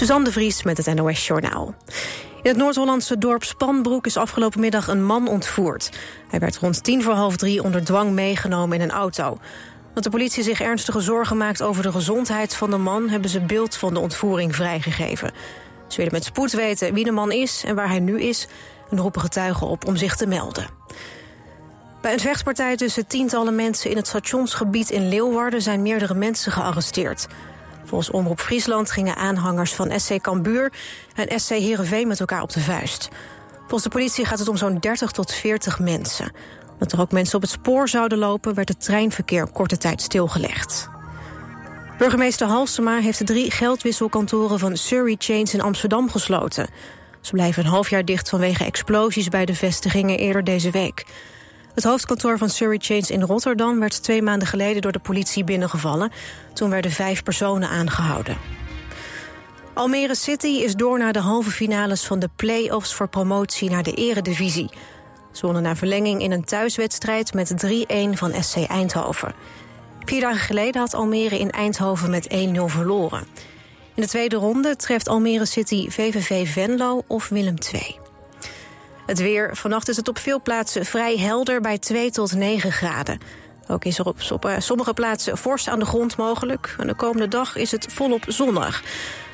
Suzanne de Vries met het NOS Journaal. In het Noord-Hollandse dorp Spanbroek is afgelopen middag een man ontvoerd. Hij werd rond tien voor half drie onder dwang meegenomen in een auto. Dat de politie zich ernstige zorgen maakt over de gezondheid van de man... hebben ze beeld van de ontvoering vrijgegeven. Ze willen met spoed weten wie de man is en waar hij nu is... en roepen getuigen op om zich te melden. Bij een vechtpartij tussen tientallen mensen in het stationsgebied in Leeuwarden... zijn meerdere mensen gearresteerd. Volgens Omroep Friesland gingen aanhangers van SC Cambuur en SC Heerenveen met elkaar op de vuist. Volgens de politie gaat het om zo'n 30 tot 40 mensen. Omdat er ook mensen op het spoor zouden lopen... werd het treinverkeer korte tijd stilgelegd. Burgemeester Halsema heeft de drie geldwisselkantoren van Surrey Chains in Amsterdam gesloten. Ze blijven een half jaar dicht vanwege explosies bij de vestigingen eerder deze week. Het hoofdkantoor van Surrey Chains in Rotterdam werd twee maanden geleden door de politie binnengevallen. Toen werden vijf personen aangehouden. Almere City is door naar de halve finales van de play-offs voor promotie naar de eredivisie. Ze wonnen na verlenging in een thuiswedstrijd met 3-1 van SC Eindhoven. Vier dagen geleden had Almere in Eindhoven met 1-0 verloren. In de tweede ronde treft Almere City VVV Venlo of Willem II. Het weer. Vannacht is het op veel plaatsen vrij helder bij 2 tot 9 graden. Ook is er op, uh, sommige plaatsen vorst aan de grond mogelijk. En de komende dag is het volop zonnig.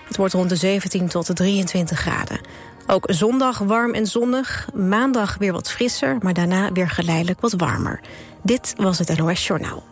Het wordt rond de 17 tot de 23 graden. Ook zondag warm en zonnig. Maandag weer wat frisser, maar daarna weer geleidelijk wat warmer. Dit was het NOS Journaal.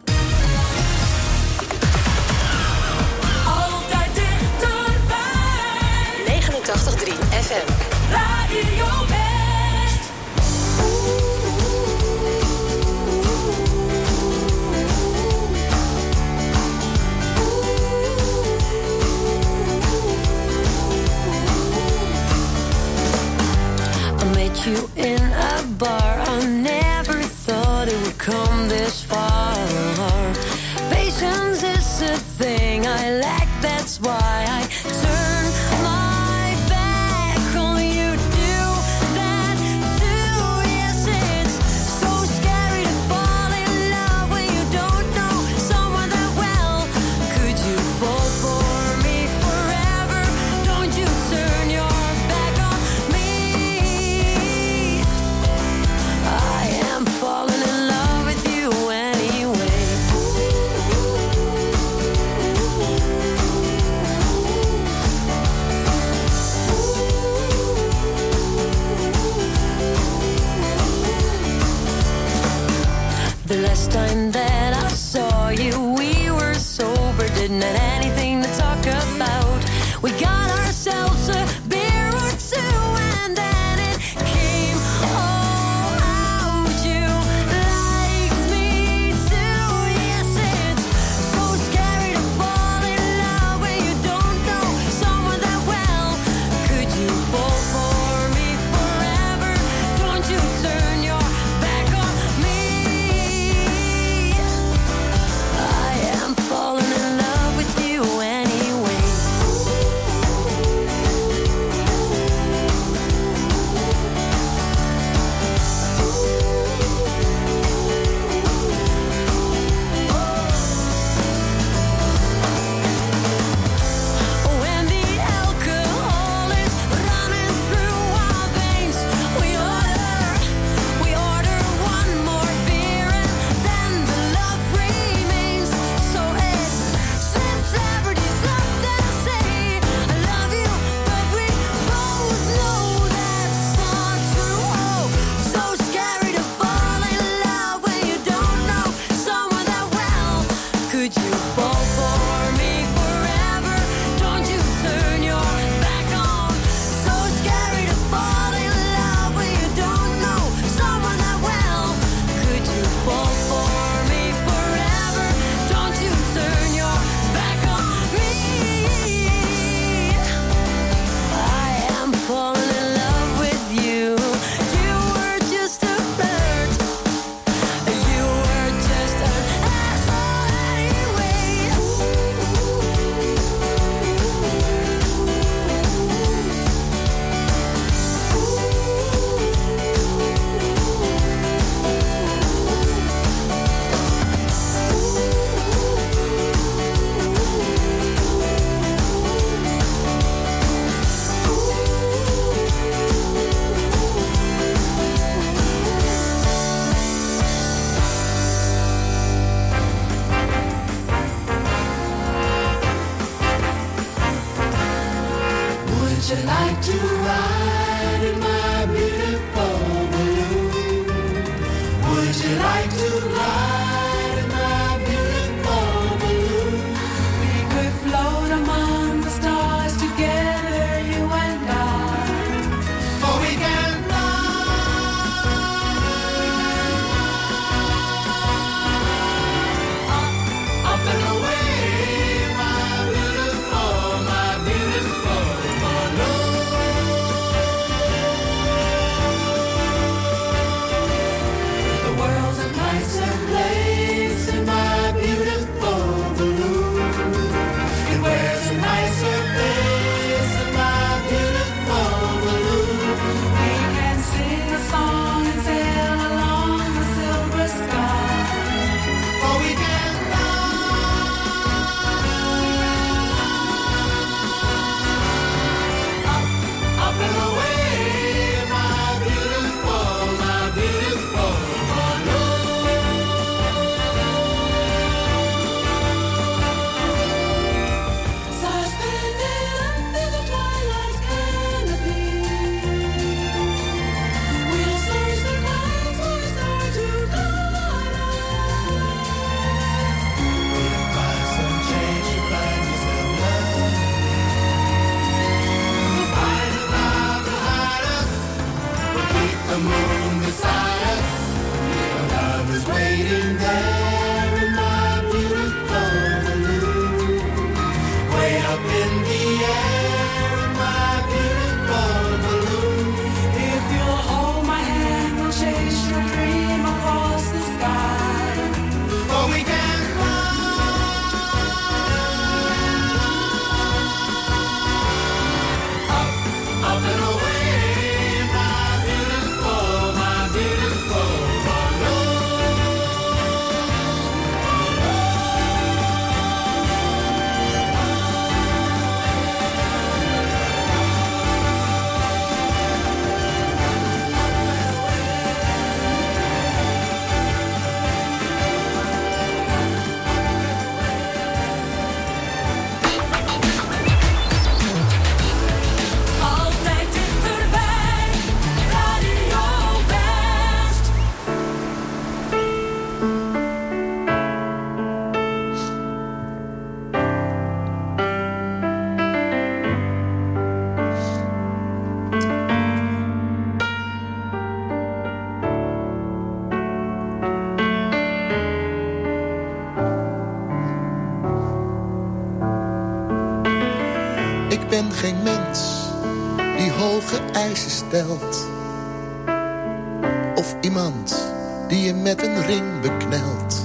Of iemand die je met een ring beknelt.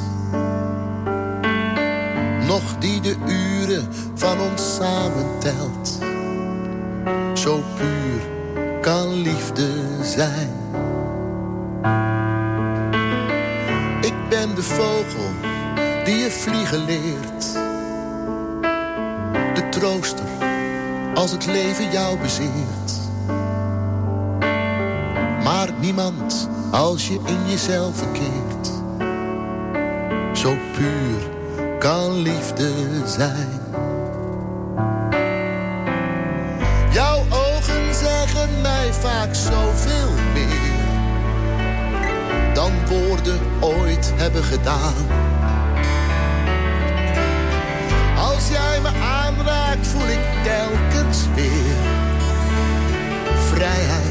Nog die de uren van ons samen telt. Zo puur kan liefde zijn. Ik ben de vogel die je vliegen leert. De trooster als het leven jou bezeert niemand als je in jezelf verkeert. Zo puur kan liefde zijn. Jouw ogen zeggen mij vaak zoveel meer dan woorden ooit hebben gedaan. Als jij me aanraakt voel ik telkens weer vrijheid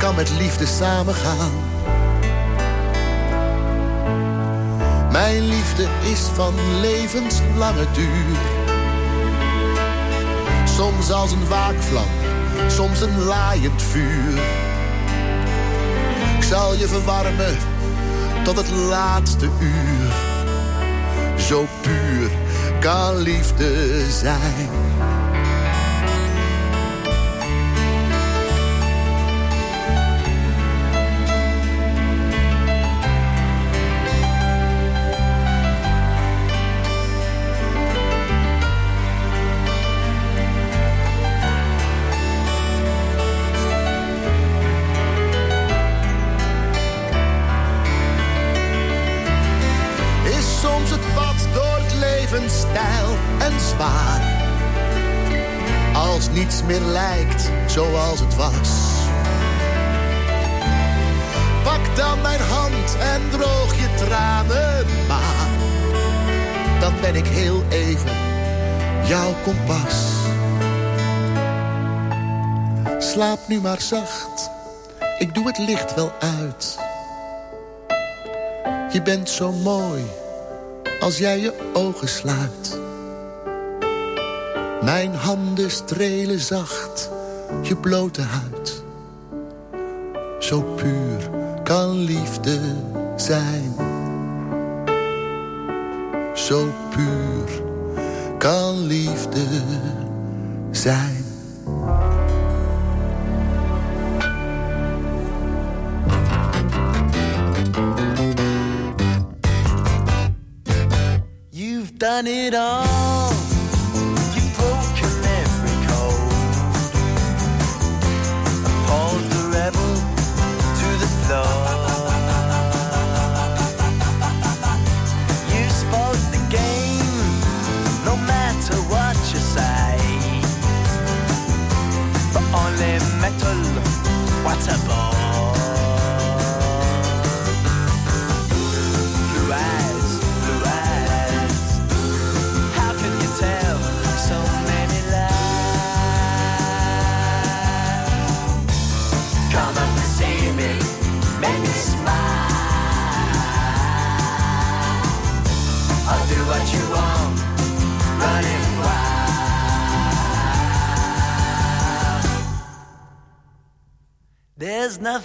kan met liefde samengaan. Mijn liefde is van levenslange duur. Soms als een waakvlam, soms een laaiend vuur. Ik zal je verwarmen tot het laatste uur. Zo puur kan liefde zijn. slaap nu maar zacht, ik doe het licht wel uit. Je bent zo mooi, als jij je ogen sluit. Mijn handen strelen zacht, je blote huid. Zo puur kan liefde zijn. Zo puur kan liefde zijn. done it all.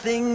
nothing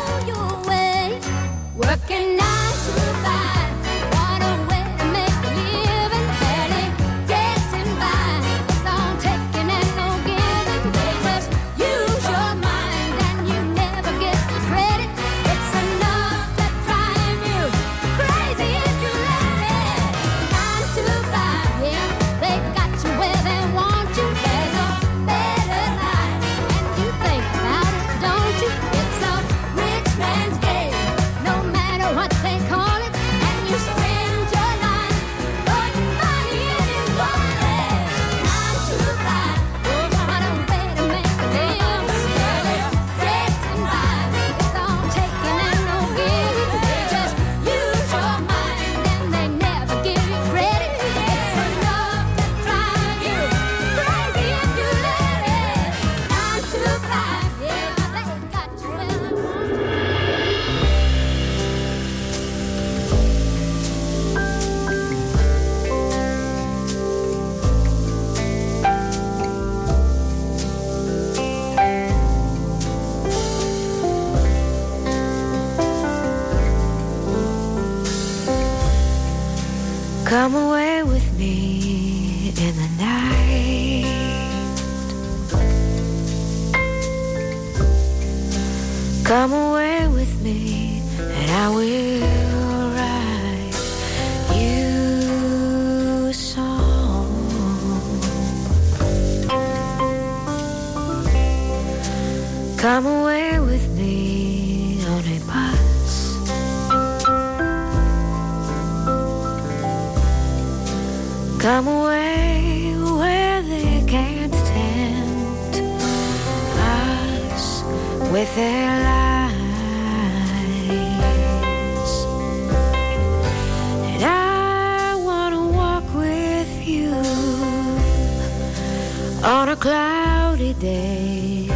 day.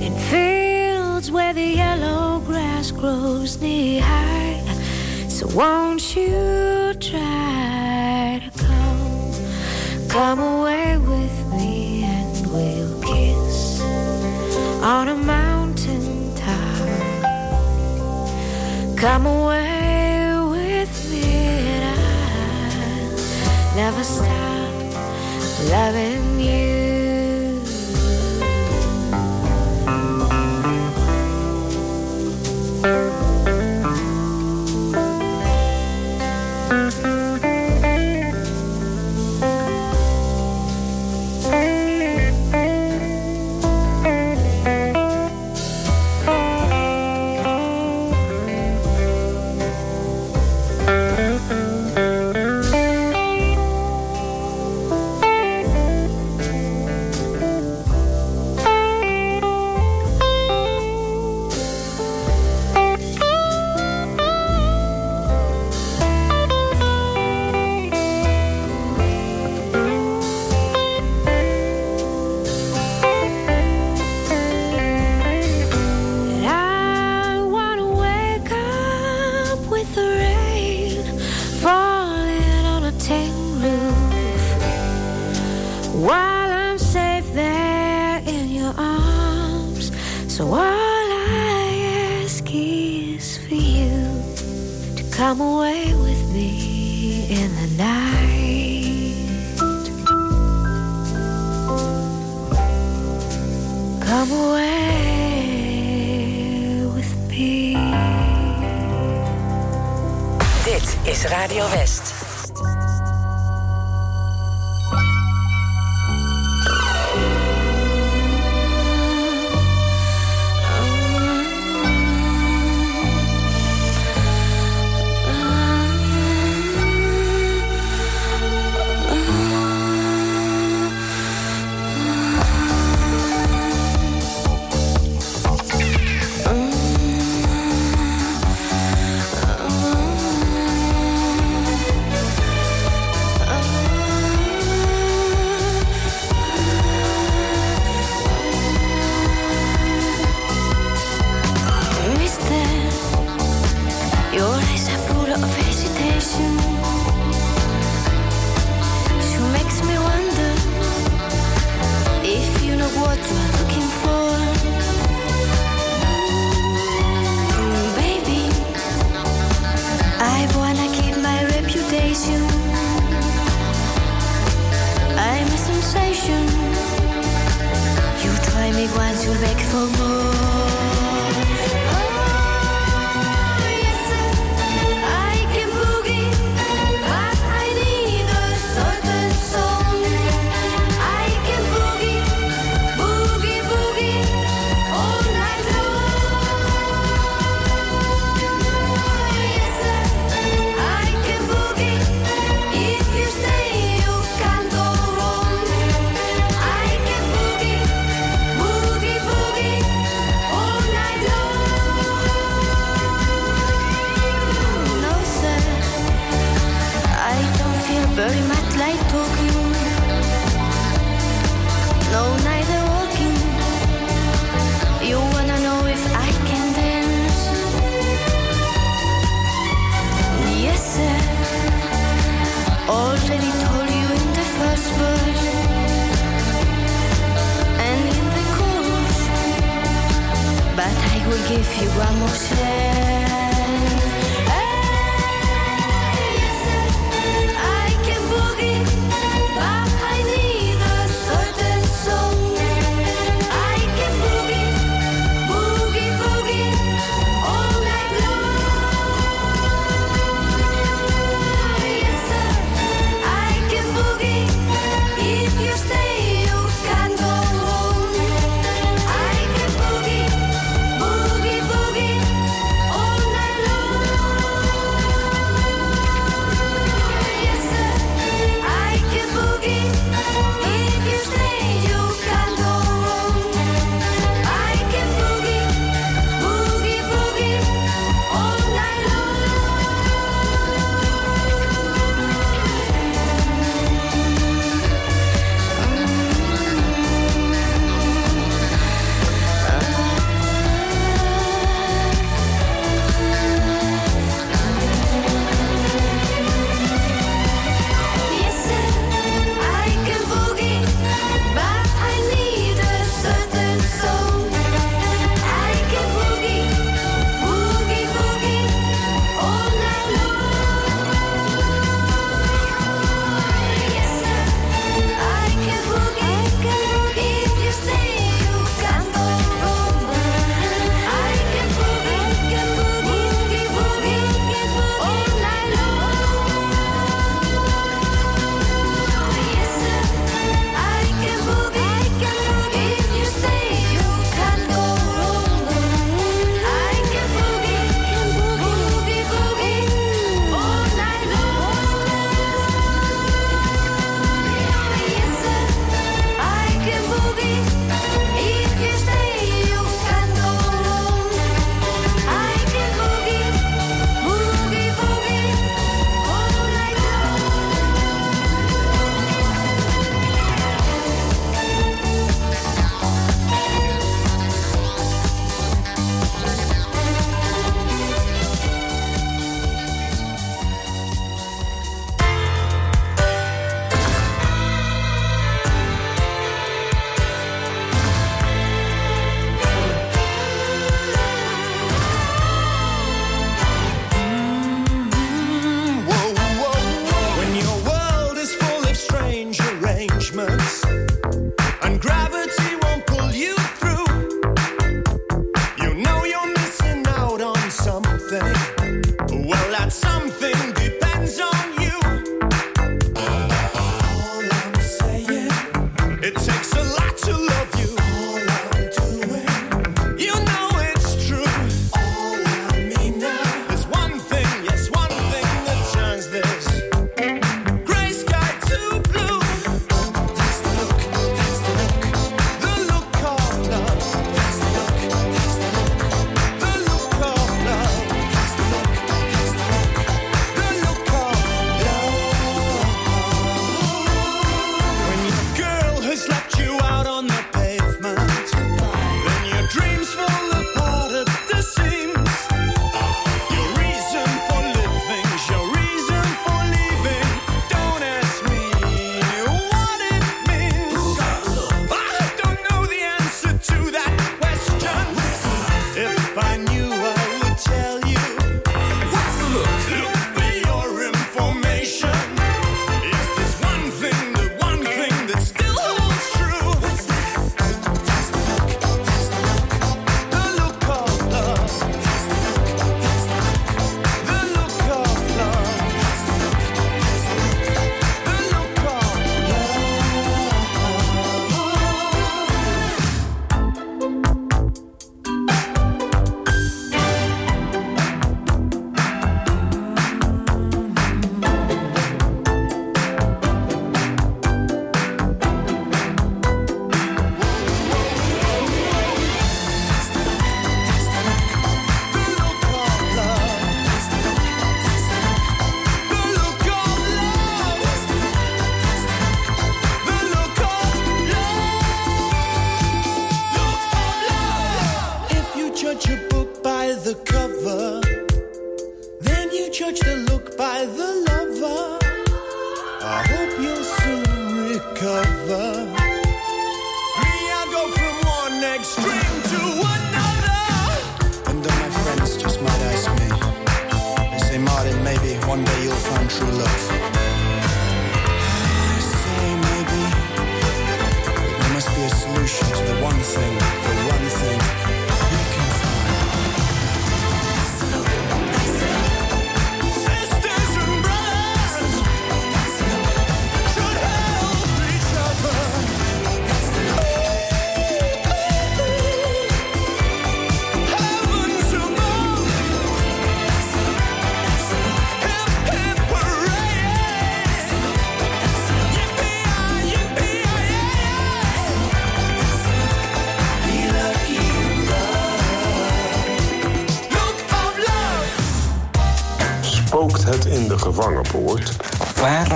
In fields where the yellow grass grows knee high. So won't you try to come, come away with me and we'll kiss on a mountain top. Come away with me and I'll never stop loving. Is Radio West.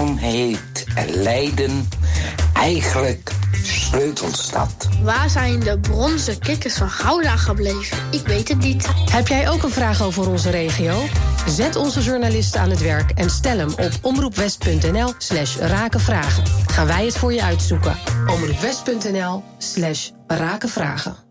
Daarom heet Leiden eigenlijk sleutelstad. Waar zijn de bronzen kikkers van Gouda gebleven? Ik weet het niet. Heb jij ook een vraag over onze regio? Zet onze journalisten aan het werk en stel hem op omroepwest.nl slash rakenvragen. Gaan wij het voor je uitzoeken. omroepwest.nl slash rakenvragen.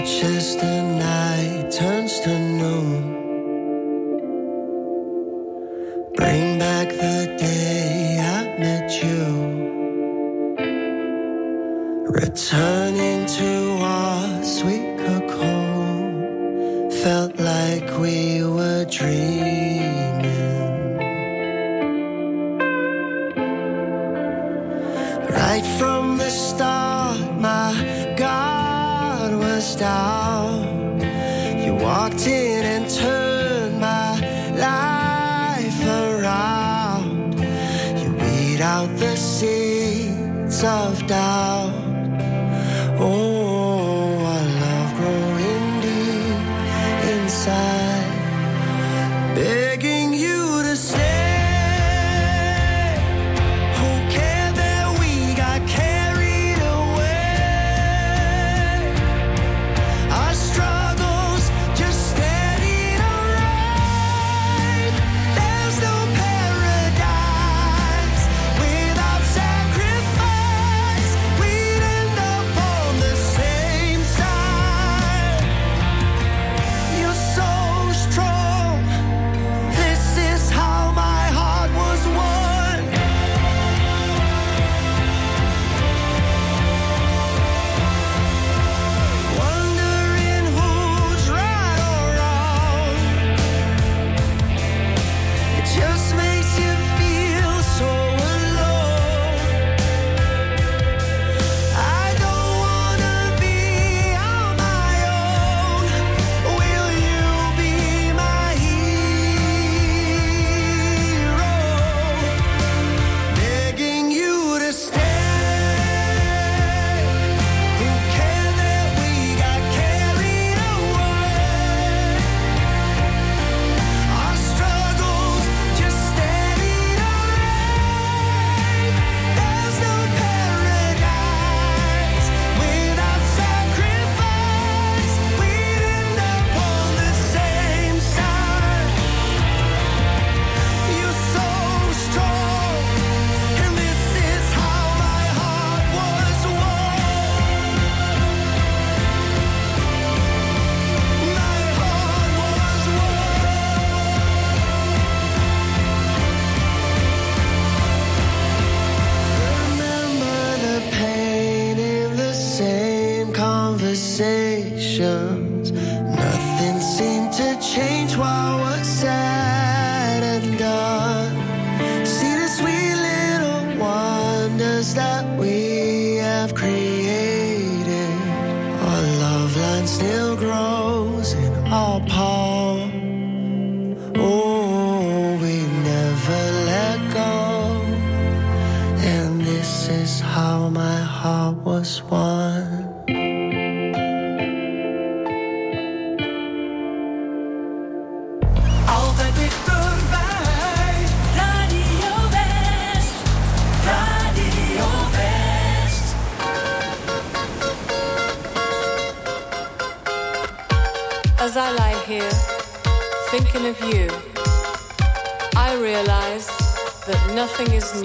much as the night turns to night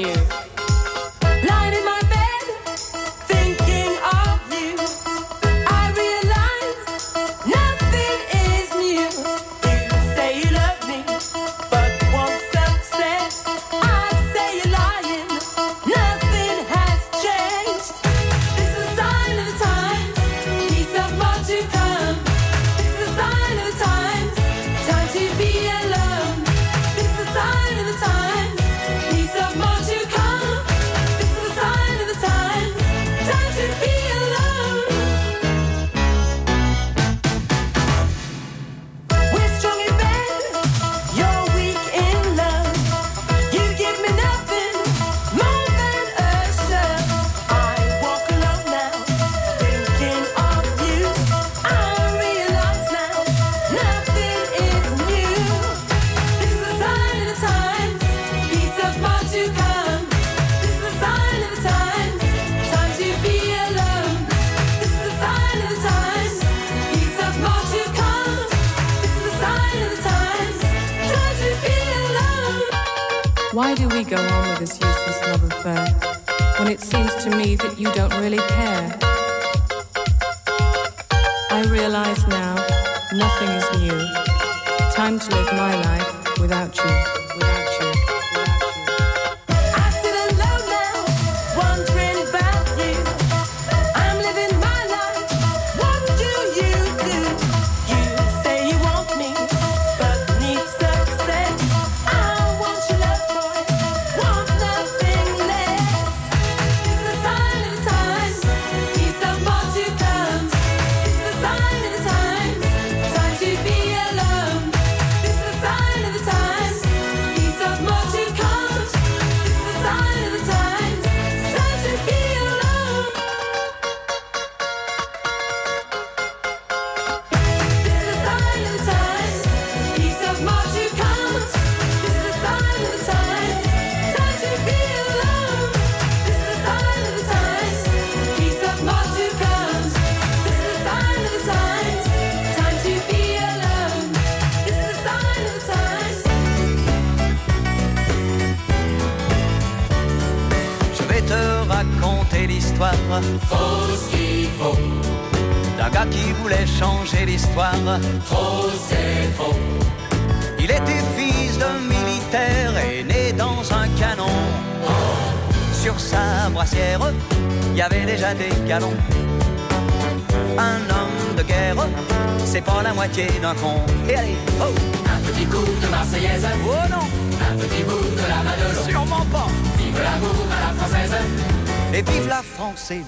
you. really care.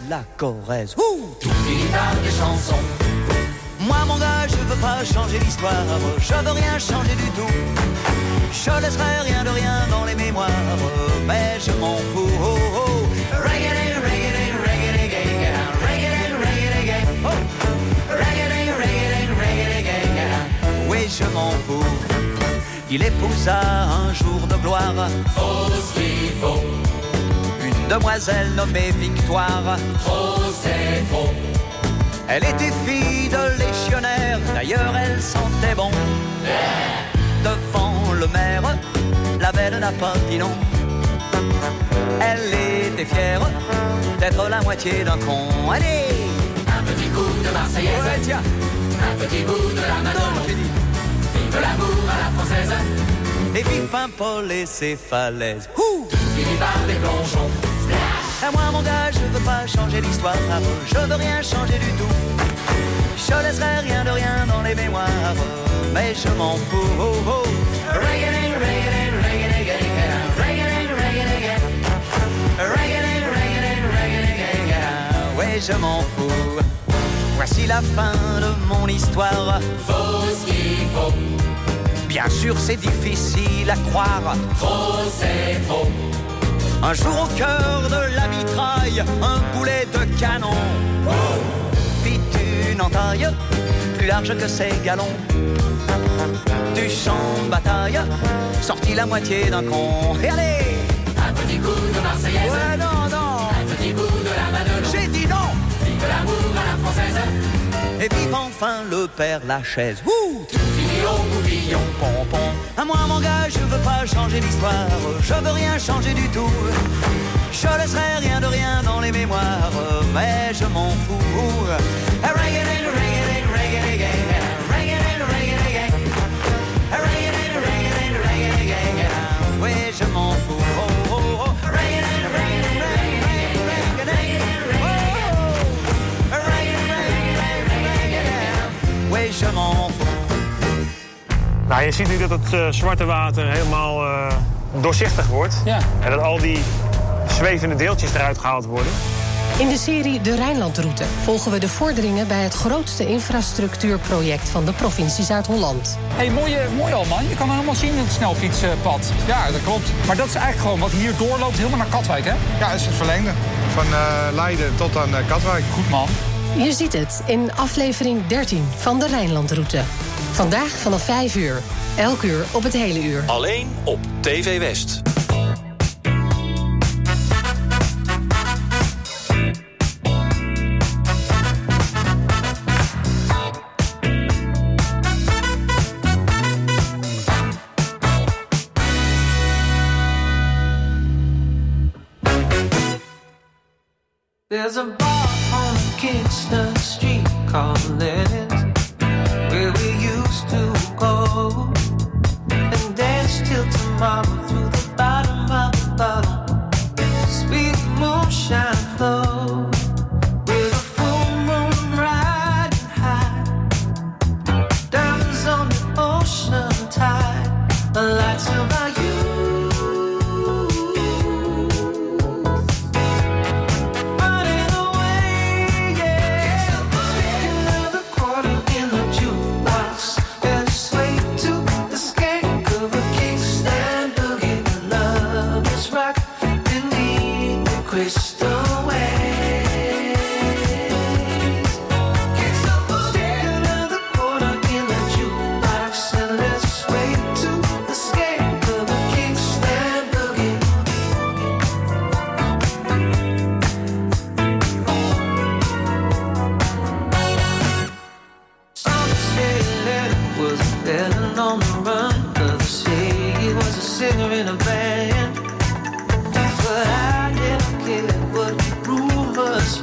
La Corrèze. Ouh Tout finit par des chansons. Moi mon gars, je veux pas changer l'histoire. Je veux rien changer du tout. Je laisserai rien de rien dans les mémoires. Mais je m'en fous. Oh, oh. Reggae, reggae, reggae, reggae, reggae, reggae, oh. Reggae, reggae, reggae, reggae. Oui, je m'en fous. Il épousa un jour de gloire. Faux ce qu'il faut. Une demoiselle nommée Victoire. Trop c'est faux. Elle était fille de légionnaire, d'ailleurs elle sentait bon. Devant le maire, la belle n'a pas dit non. Elle était fière d'être la moitié d'un con. Allez Un petit coup de Marseillaise. Ouais, tiens. Un petit bout de la Madone. j'ai dit. Vive l'amour à la française. Et vive Paul et ses falaises. Ouh Tout finit par des plongeons. À moi mon gars, je veux pas changer l'histoire. Je veux rien changer du tout. Je laisserai rien de rien dans les mémoires. Mais je m'en fous. Oh, oh. Ouais, je m'en fous. Voici la fin de mon histoire. Faut ce qu'il faut. Bien sûr, c'est difficile à croire. Trop, c'est trop. Un jour au cœur de la mitraille, un boulet de canon. Fit une entaille plus large que ses galons. Du champ de bataille, sortit la moitié d'un con. Et allez Un petit coup de Marseillaise. Ouais, non, non. Un petit bout de la Madelon. J'ai dit non. Vive l'amour à la française. Et vive enfin le père Lachaise. Ouh coupillon, pompon. À moi, mon gars, je veux pas changer l'histoire. Je veux rien changer du tout. Je laisserai rien de rien dans les mémoires. Mais je m'en fous. Oui, je m'en fous. Nou, je ziet nu dat het eh, zwarte water helemaal eh, doorzichtig wordt. En dat al die zwevende deeltjes eruit gehaald worden. In de serie De Rijnlandroute volgen we de vorderingen bij het grootste infrastructuurproject van de provincie Zuid-Holland. hey, mooi, eh, mooi al man. Je kan helemaal zien in het snelfietspad. Ja, dat klopt. Maar dat is eigenlijk gewoon wat hier doorloopt helemaal naar Katwijk, hè? Ja, dat is het verlengde. Van eh, Leiden tot aan Katwijk. Goed man. Je ziet het in aflevering 13 van De Rijnlandroute. Vandaag vanaf 5 uur. Elk uur op het hele uur. Alleen op TV West. There's a bar on Kingston Street calling where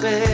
despair.